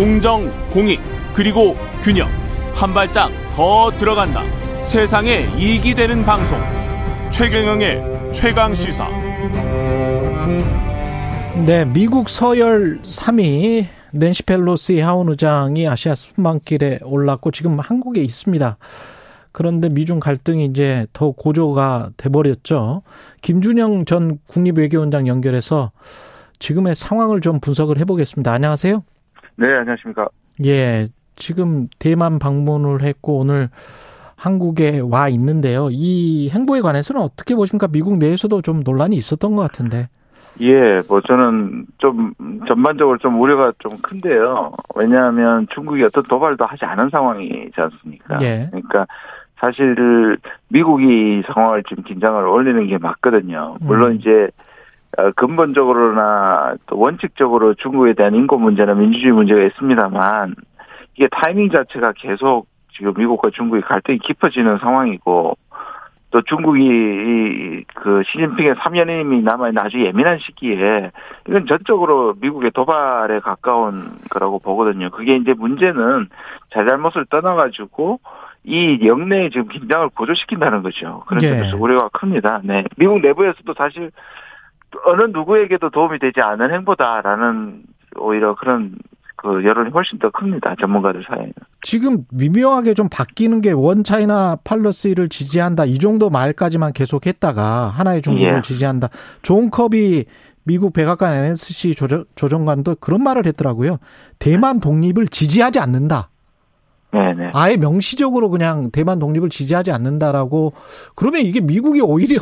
공정, 공익, 그리고 균형. 한 발짝 더 들어간다. 세상에 이익이 되는 방송. 최경영의 최강 시사. 네, 미국 서열 3위 낸시 펠로시 하원 의장이 아시아 순방길에 올랐고 지금 한국에 있습니다. 그런데 미중 갈등이 이제 더 고조가 돼버렸죠. 김준영 전 국립외교원장 연결해서 지금의 상황을 좀 분석을 해보겠습니다. 안녕하세요. 네, 안녕하십니까. 예, 지금 대만 방문을 했고 오늘 한국에 와 있는데요. 이 행보에 관해서는 어떻게 보십니까? 미국 내에서도 좀 논란이 있었던 것 같은데. 예, 뭐 저는 좀 전반적으로 좀 우려가 좀 큰데요. 왜냐하면 중국이 어떤 도발도 하지 않은 상황이지 않습니까? 예. 그러니까 사실 미국이 상황을 지금 긴장을 올리는 게 맞거든요. 물론 음. 이제 어, 근본적으로나 또 원칙적으로 중국에 대한 인권 문제나 민주주의 문제가 있습니다만 이게 타이밍 자체가 계속 지금 미국과 중국의 갈등이 깊어지는 상황이고 또 중국이 이, 그 시진핑의 3년임이 남아있는 아주 예민한 시기에 이건 전적으로 미국의 도발에 가까운 거라고 보거든요. 그게 이제 문제는 잘잘못을 떠나가지고 이 영내에 지금 긴장을 고조시킨다는 거죠. 그런 예. 점에서 우려가 큽니다. 네. 미국 내부에서도 사실 어느 누구에게도 도움이 되지 않은 행보다라는 오히려 그런 그 여론이 훨씬 더 큽니다. 전문가들 사이에는. 지금 미묘하게 좀 바뀌는 게 one China policy를 지지한다 이 정도 말까지만 계속 했다가 하나의 중국을 예. 지지한다. 존 커비 미국 백악관 NSC 조정, 조정 관도 그런 말을 했더라고요. 대만 독립을 지지하지 않는다. 네네. 아예 명시적으로 그냥 대만 독립을 지지하지 않는다라고 그러면 이게 미국이 오히려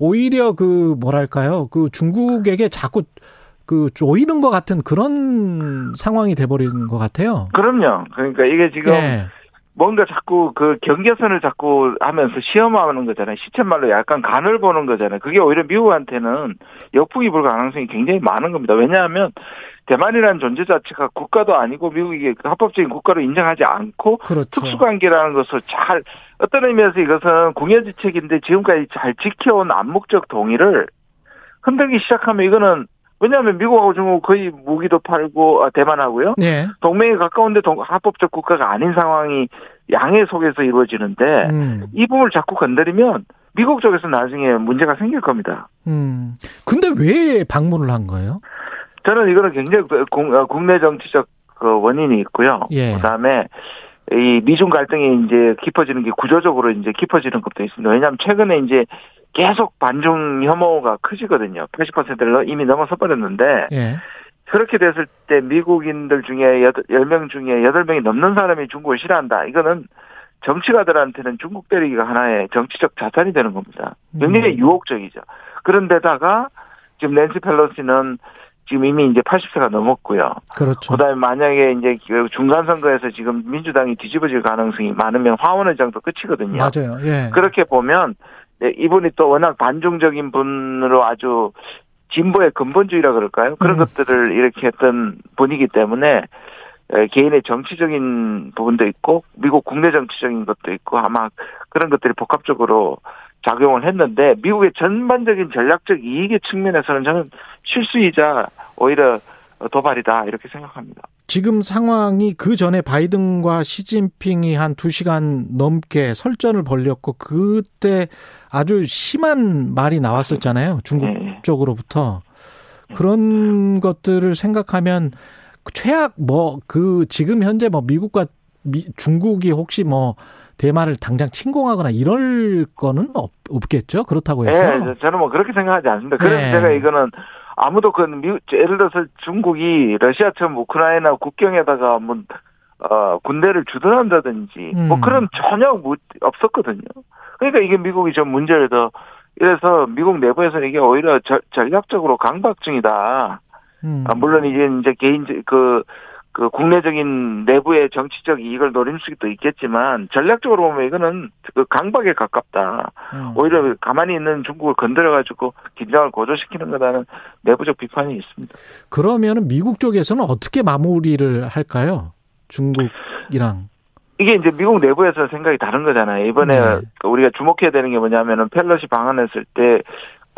오히려 그 뭐랄까요 그 중국에게 자꾸 그 조이는 것 같은 그런 상황이 돼버리는 것 같아요. 그럼요. 그러니까 이게 지금 예. 뭔가 자꾸 그 경계선을 자꾸 하면서 시험하는 거잖아요. 시쳇말로 약간 간을 보는 거잖아요. 그게 오히려 미국한테는 역풍이 불 가능성이 굉장히 많은 겁니다. 왜냐하면 대만이라는 존재 자체가 국가도 아니고 미국이 그 합법적인 국가로 인정하지 않고 그렇죠. 특수관계라는 것을 잘 어떤 의미에서 이것은 궁여지책인데 지금까지 잘 지켜온 암묵적 동의를 흔들기 시작하면 이거는 왜냐하면 미국하고 중국 거의 무기도 팔고 아, 대만하고요. 예. 동맹에 가까운데 동- 합법적 국가가 아닌 상황이 양해 속에서 이루어지는데 음. 이 부분을 자꾸 건드리면 미국 쪽에서 나중에 문제가 생길 겁니다. 음. 근데 왜 방문을 한 거예요? 저는 이거는 굉장히 그 공- 어, 국내 정치적 그 원인이 있고요. 예. 그다음에 이 미중 갈등이 이제 깊어지는 게 구조적으로 이제 깊어지는 것도 있습니다. 왜냐하면 최근에 이제 계속 반중 혐오가 커지거든요. 80%를 이미 넘어서 버렸는데 예. 그렇게 됐을 때 미국인들 중에 10명 중에 8명이 넘는 사람이 중국을 싫어한다. 이거는 정치가들한테는 중국 때리기가 하나의 정치적 자산이 되는 겁니다. 굉장히 음. 유혹적이죠. 그런데다가 지금 낸시 펠로시는 지금 이미 이제 80세가 넘었고요. 그렇죠. 그다음에 만약에 이제 그 중간 선거에서 지금 민주당이 뒤집어질 가능성이 많으면 화원의장도 끝이거든요. 맞아요. 예. 그렇게 보면 네, 이분이 또 워낙 반중적인 분으로 아주 진보의 근본주의라 그럴까요? 그런 음. 것들을 이렇게 했던 분이기 때문에 에, 개인의 정치적인 부분도 있고 미국 국내 정치적인 것도 있고 아마 그런 것들이 복합적으로 작용을 했는데 미국의 전반적인 전략적 이익의 측면에서는 저는 실수이자 오히려 도발이다 이렇게 생각합니다. 지금 상황이 그 전에 바이든과 시진핑이 한두 시간 넘게 설전을 벌였고 그때 아주 심한 말이 나왔었잖아요. 중국 네. 쪽으로부터. 그런 것들을 생각하면 최악 뭐 그 지금 현재 뭐 미국과 미, 중국이 혹시 뭐 대만을 당장 침공하거나 이럴 거는 없, 없겠죠. 그렇다고 해서. 예, 저는 뭐 그렇게 생각하지 않습니다. 그래서 네. 제가 이거는 아무도 그 미국 예를 들어서 중국이 러시아처럼 우크라이나 국경에다가 뭐 어, 군대를 주둔한다든지 뭐 음. 그런 전혀 무- 없었거든요. 그러니까 이게 미국이 좀 문제를 더 이래서 미국 내부에서는 이게 오히려 저- 전략적으로 강박증이다. 음. 아, 물론 이제 이제 개인 그, 그 국내적인 내부의 정치적 이익을 노릴 수도 있겠지만 전략적으로 보면 이거는 그 강박에 가깝다. 음. 오히려 가만히 있는 중국을 건드려 가지고 긴장을 고조시키는 거다는 내부적 비판이 있습니다. 그러면은 미국 쪽에서는 어떻게 마무리를 할까요? 중국이랑. 이게 이제 미국 내부에서 생각이 다른 거잖아요. 이번에 네. 우리가 주목해야 되는 게 뭐냐면은 펠러시 방한했을 때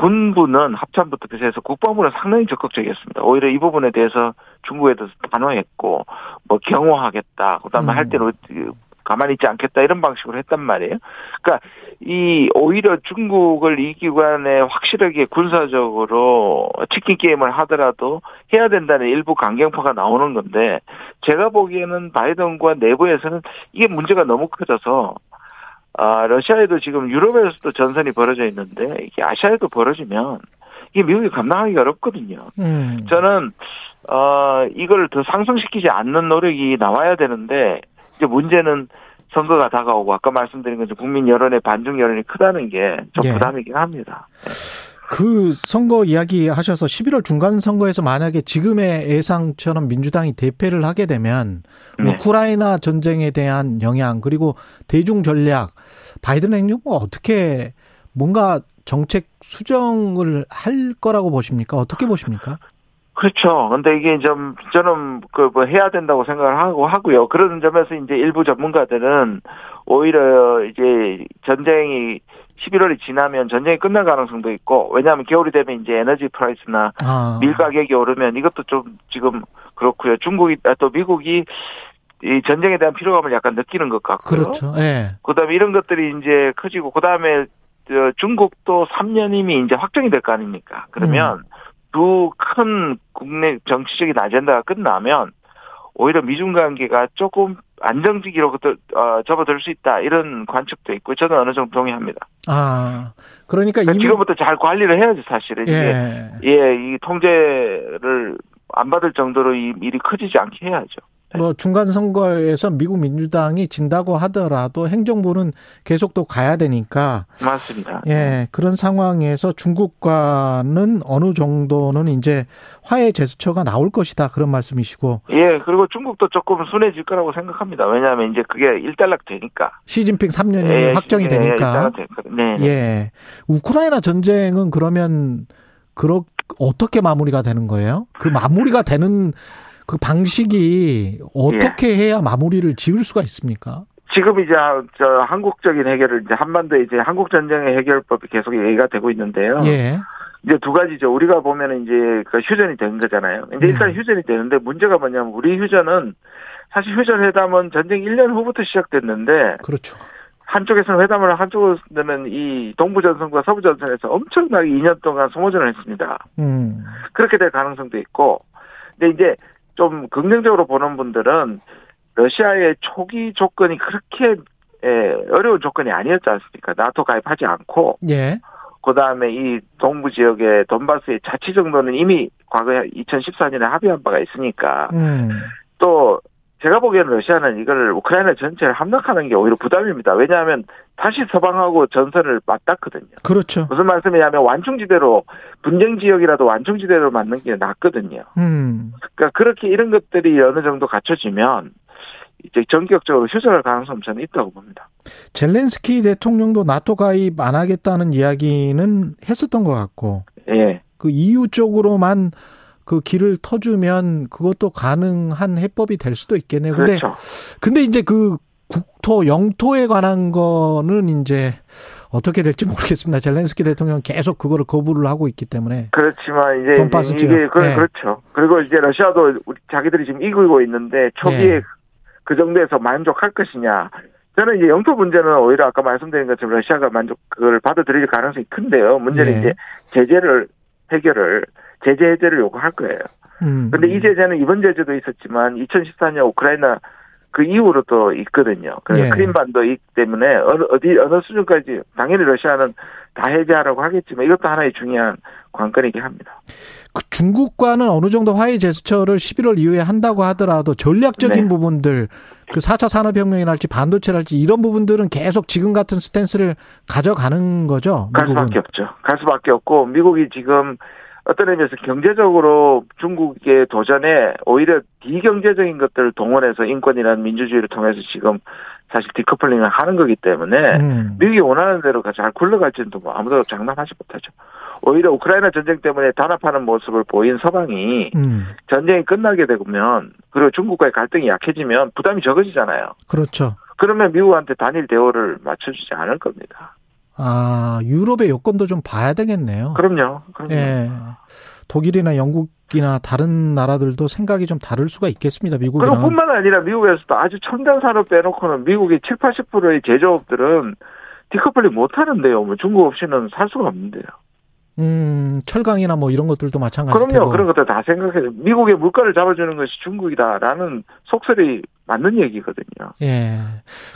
군부는 합참부터 비롯해서 국방부는 상당히 적극적이었습니다. 오히려 이 부분에 대해서 중국에 대해서 단호했고 뭐 경호하겠다. 그다음에 음. 할 때는 가만히 있지 않겠다 이런 방식으로 했단 말이에요. 그러니까 이 오히려 중국을 이 기관에 확실하게 군사적으로 치킨 게임을 하더라도 해야 된다는 일부 강경파가 나오는 건데 제가 보기에는 바이든과 내부에서는 이게 문제가 너무 커져서 아 러시아에도 지금 유럽에서도 전선이 벌어져 있는데 이게 아시아에도 벌어지면 이게 미국이 감당하기 어렵거든요. 음. 저는 어 이걸 더 상승시키지 않는 노력이 나와야 되는데 이제 문제는 선거가 다가오고 아까 말씀드린 것처럼 국민 여론의 반중 여론이 크다는 게좀 예. 부담이긴 합니다. 그 선거 이야기 하셔서 11월 중간 선거에서 만약에 지금의 예상처럼 민주당이 대패를 하게 되면 네. 우크라이나 전쟁에 대한 영향 그리고 대중 전략 바이든 행정부가 어떻게 뭔가 정책 수정을 할 거라고 보십니까? 어떻게 보십니까? 그렇죠. 근데 이게 좀 저는 그 뭐 해야 된다고 생각을 하고 하고요. 그런 점에서 이제 일부 전문가들은 오히려 이제 전쟁이 11월이 지나면 전쟁이 끝날 가능성도 있고 왜냐하면 겨울이 되면 이제 에너지 프라이스나 아, 밀 가격이 오르면 이것도 좀 지금 그렇고요. 중국이 아, 또 미국이 이 전쟁에 대한 피로감을 약간 느끼는 것 같고요. 그렇죠. 예. 그다음에 이런 것들이 이제 커지고 그다음에 저 중국도 3년임이 이제 확정이 될 거 아닙니까? 그러면 음. 두큰 국내 정치적인 아젠다가 끝나면 오히려 미중 관계가 조금 안정지기로 그때, 어, 접어들 수 있다 이런 관측도 있고 저는 어느 정도 동의합니다. 아, 그러니까 그러니까 지금부터 잘 관리를 해야지 사실은 이게 예. 예, 이 통제를 안 받을 정도로 이 일이 커지지 않게 해야죠. 뭐 중간 선거에서 미국 민주당이 진다고 하더라도 행정부는 계속 또 가야 되니까 맞습니다. 예, 그런 상황에서 중국과는 어느 정도는 이제 화해 제스처가 나올 것이다. 그런 말씀이시고. 예, 그리고 중국도 조금 순해질 거라고 생각합니다. 왜냐하면 이제 그게 일단락 되니까. 시진핑 3년이 예, 확정이 예, 되니까. 네. 네. 예. 우크라이나 전쟁은 그러면 그렇 어떻게 마무리가 되는 거예요? 그 마무리가 되는 그 방식이 어떻게 해야 마무리를 지을 수가 있습니까? 지금 이제 저 한국적인 해결을 이제 한반도 이제 한국 전쟁의 해결법이 계속 얘기가 되고 있는데요. 예. 이제 두 가지죠. 우리가 보면은 이제 그 휴전이 된 거잖아요. 이제 일단 음. 휴전이 되는데 문제가 뭐냐면 우리 휴전은 사실 휴전 회담은 전쟁 1년 후부터 시작됐는데 그렇죠. 한쪽에서는 회담을 한쪽에서는 이 동부 전선과 서부 전선에서 엄청나게 2년 동안 소모전을 했습니다. 음. 그렇게 될 가능성도 있고, 근데 이제 좀 긍정적으로 보는 분들은 러시아의 초기 조건이 그렇게 예, 어려운 조건이 아니었지 않습니까? 나토 가입하지 않고, 예. 그 다음에 이 동부 지역의 돈바스의 자치 정도는 이미 과거에 2014년에 합의한 바가 있으니까, 음. 또 제가 보기에는 러시아는 이걸 우크라이나 전체를 함락하는 게 오히려 부담입니다. 왜냐하면 다시 서방하고 전선을 맞닿거든요. 그렇죠. 무슨 말씀이냐면 완충지대로 분쟁 지역이라도 완충지대로 맞는 게 낫거든요. 음. 그러니까 그렇게 이런 것들이 어느 정도 갖춰지면 이제 전격적으로 휴전할 가능성 저는 있다고 봅니다. 젤렌스키 대통령도 나토 가입 안 하겠다는 이야기는 했었던 것 같고 예. 그 EU 쪽으로만 그 길을 터주면 그것도 가능한 해법이 될 수도 있겠네요. 근데 그렇죠. 근데 이제 그 국토 영토에 관한 거는 이제 어떻게 될지 모르겠습니다. 젤렌스키 대통령 은 계속 그거를 거부를 하고 있기 때문에 그렇지만 이제 돈바스 이게 지역. 그, 네. 그렇죠. 그리고 이제 러시아도 우리 자기들이 지금 이기고 있는데 초기에 네. 그 정도에서 만족할 것이냐. 저는 이제 영토 문제는 오히려 아까 말씀드린 것처럼 러시아가 만족 그걸 받아들일 가능성이 큰데요. 문제는 네. 이제 제재를 해결을 제재 해제를 요구할 거예요. 음. 근데 이 제재는 이번 제재도 있었지만 2014년 우크라이나 그 이후로 또 있거든요. 그래서 예. 크림반도 있기 때문에 어느 어디 어느 수준까지 당연히 러시아는 다 해제하라고 하겠지만 이것도 하나의 중요한 관건이긴 합니다. 그 중국과는 어느 정도 화해 제스처를 11월 이후에 한다고 하더라도 전략적인 네. 부분들 그 4차 산업혁명이랄지 반도체랄지 이런 부분들은 계속 지금 같은 스탠스를 가져가는 거죠. 갈 미국은. 수밖에 없죠. 갈 수밖에 없고 미국이 지금 어떤 의미에서 경제적으로 중국의 도전에 오히려 비경제적인 것들을 동원해서 인권이라는 민주주의를 통해서 지금 사실 디커플링을 하는 거기 때문에 음. 미국이 원하는 대로 잘 굴러갈지는 뭐 아무도 장담하지 못하죠. 오히려 우크라이나 전쟁 때문에 단합하는 모습을 보인 서방이 음. 전쟁이 끝나게 되면 그리고 중국과의 갈등이 약해지면 부담이 적어지잖아요. 그렇죠. 그러면 미국한테 단일 대우를 맞춰주지 않을 겁니다. 아, 유럽의 여건도 좀 봐야 되겠네요. 그럼요. 그럼요. 예. 독일이나 영국이나 다른 나라들도 생각이 좀 다를 수가 있겠습니다. 미국이랑. 그럼 뿐만 아니라 미국에서도 아주 첨단 산업 빼놓고는 미국의 7, 80%의 제조업들은 디커플링 못 하는데요. 뭐 중국 없이는 살 수가 없는데요. 음, 철강이나 뭐 이런 것들도 마찬가지고. 그럼요. 그런 것들 다 생각해서 미국의 물가를 잡아주는 것이 중국이다라는 속설이 맞는 얘기거든요. 예.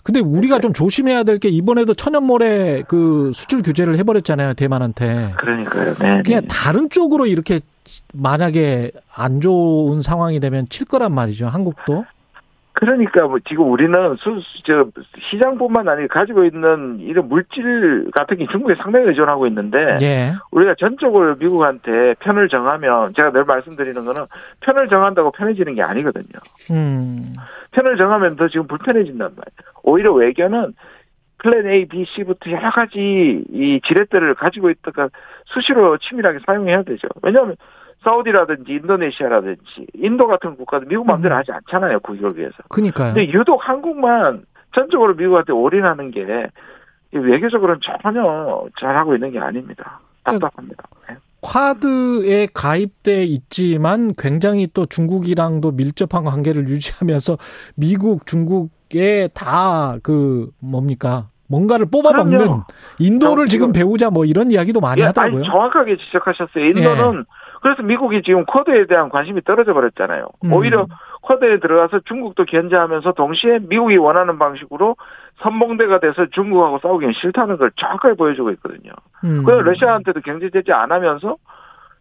근데 우리가 좀 조심해야 될 게 이번에도 천연모래 그 수출 규제를 해버렸잖아요. 대만한테. 그러니까요. 네. 그냥 다른 쪽으로 이렇게 만약에 안 좋은 상황이 되면 칠 거란 말이죠. 한국도. 그러니까 뭐 지금 우리는 수, 저 시장뿐만 아니라 가지고 있는 이런 물질 같은 게 중국에 상당히 의존하고 있는데 예. 우리가 전적으로 미국한테 편을 정하면 제가 늘 말씀드리는 거는 편을 정한다고 편해지는 게 아니거든요. 음. 편을 정하면 더 지금 불편해진단 말이에요. 오히려 외교는 플랜 A, B, C부터 여러 가지 이 지렛대를 가지고 있다가 수시로 치밀하게 사용해야 되죠. 왜냐하면 사우디라든지 인도네시아라든지 인도 같은 국가도 미국 마음대로 음. 하지 않잖아요. 국익을 위해서. 그니까요. 근데 유독 한국만 전적으로 미국한테 올인하는 게 외교적으로는 전혀 잘하고 있는 게 아닙니다. 답답합니다. 네. 쿼드에 가입돼 있지만 굉장히 또 중국이랑도 밀접한 관계를 유지하면서 미국, 중국에 다 그 뭡니까 뭔가를 뽑아먹는 그럼요. 인도를 저 지금 배우자 뭐 이런 이야기도 많이 예, 하더라고요. 정확하게 지적하셨어요. 인도는 그래서 미국이 지금 쿼드에 대한 관심이 떨어져 버렸잖아요. 음. 오히려 쿼드에 들어가서 중국도 견제하면서 동시에 미국이 원하는 방식으로 선봉대가 돼서 중국하고 싸우기는 싫다는 걸 정확하게 보여주고 있거든요. 음. 그래서 러시아한테도 경제 제재 안 하면서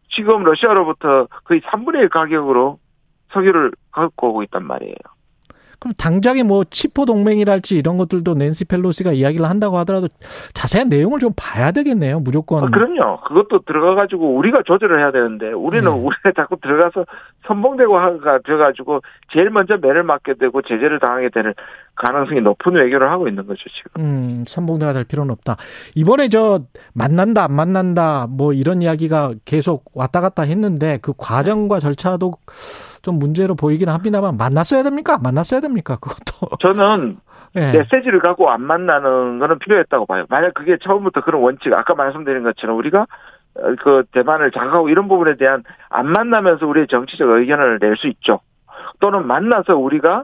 지금 러시아로부터 거의 3분의 1 가격으로 석유를 갖고 오고 있단 말이에요. 그럼 당장에 뭐 치포 동맹이랄지 이런 것들도 낸시 펠로시가 이야기를 한다고 하더라도 자세한 내용을 좀 봐야 되겠네요. 무조건. 아, 그럼요. 그것도 들어가 가지고 우리가 조절을 해야 되는데 우리는 네. 우리가 자꾸 들어가서 선봉대고가 돼 가지고 제일 먼저 매를 맞게 되고 제재를 당하게 되는 가능성이 높은 외교를 하고 있는 거죠 지금. 음, 선봉대가 될 필요는 없다. 이번에 저 만난다 안 만난다 뭐 이런 이야기가 계속 왔다 갔다 했는데 그 과정과 절차도 좀 문제로 보이긴 합니다만 만났어야 됩니까? 만났어야 됩니까? 그것도. 저는 예. 메시지를 갖고 안 만나는 거는 필요했다고 봐요. 만약 그게 처음부터 그런 원칙, 아까 말씀드린 것처럼 우리가 어, 그 대만을 장악하고 이런 부분에 대한 안 만나면서 우리의 정치적 의견을 낼 수 있죠. 또는 만나서 우리가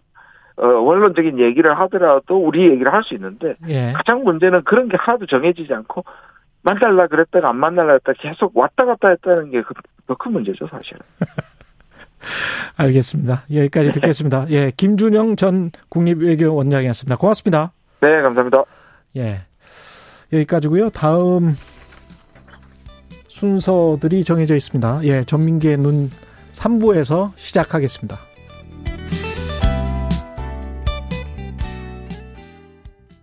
어, 원론적인 얘기를 하더라도 우리 얘기를 할 수 있는데 예. 가장 문제는 그런 게 하나도 정해지지 않고 만날라 그랬다가 안 만날라 했다가 계속 왔다 갔다 했다는 게 더 큰 문제죠, 사실은. 알겠습니다. 여기까지 듣겠습니다. 예. 김준영 전 국립외교원장이었습니다. 고맙습니다. 네, 감사합니다. 예. 여기까지고요. 다음 순서들이 정해져 있습니다. 예, 전민기의 눈 3부에서 시작하겠습니다.